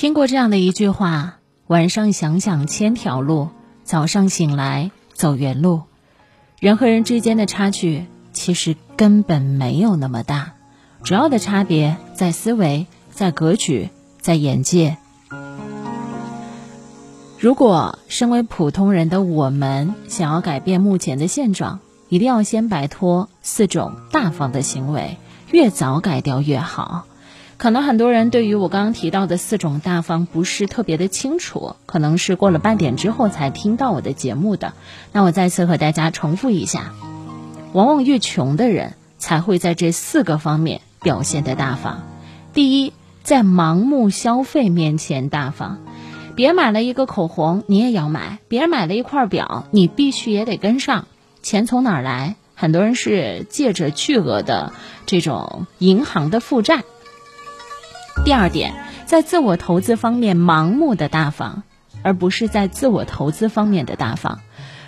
听过这样的一句话：晚上想想千条路，早上醒来走原路。人和人之间的差距其实根本没有那么大，主要的差别在思维、在格局、在眼界。如果身为普通人的我们想要改变目前的现状，一定要先摆脱四种大方的行为，越早改掉越好。可能很多人对于我刚刚提到的四种大方不是特别的清楚，可能是过了半点之后才听到我的节目的。那我再次和大家重复一下：往往越穷的人才会在这四个方面表现的大方。第一，在盲目消费面前大方。别买了一个口红，你也要买；别人买了一块表，你必须也得跟上。钱从哪儿来？很多人是借着巨额的这种银行的负债。第二点，在自我投资方面盲目的大方，而不是在自我投资方面的大方。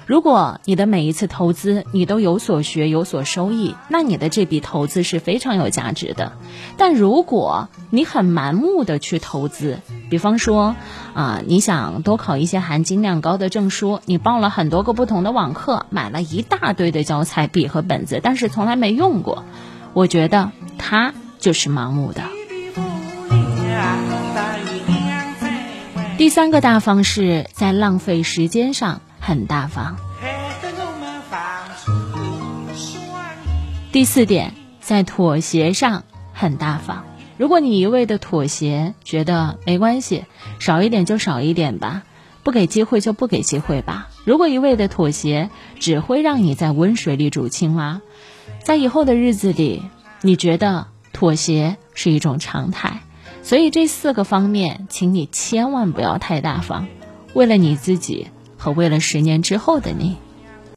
如果你的每一次投资你都有所学有所收益，那你的这笔投资是非常有价值的。但如果你很盲目的去投资，比方说啊，你想多考一些含金量高的证书，你报了很多个不同的网课，买了一大堆的教材、笔和本子，但是从来没用过，我觉得他就是盲目的。第三个大方是在浪费时间上。很大方。第四点，在妥协上很大方。如果你一味的妥协，觉得没关系，少一点就少一点吧，不给机会就不给机会吧。如果一味的妥协，只会让你在温水里煮青蛙。在以后的日子里，你觉得妥协是一种常态。所以这四个方面，请你千万不要太大方，为了你自己。和为了十年之后的你。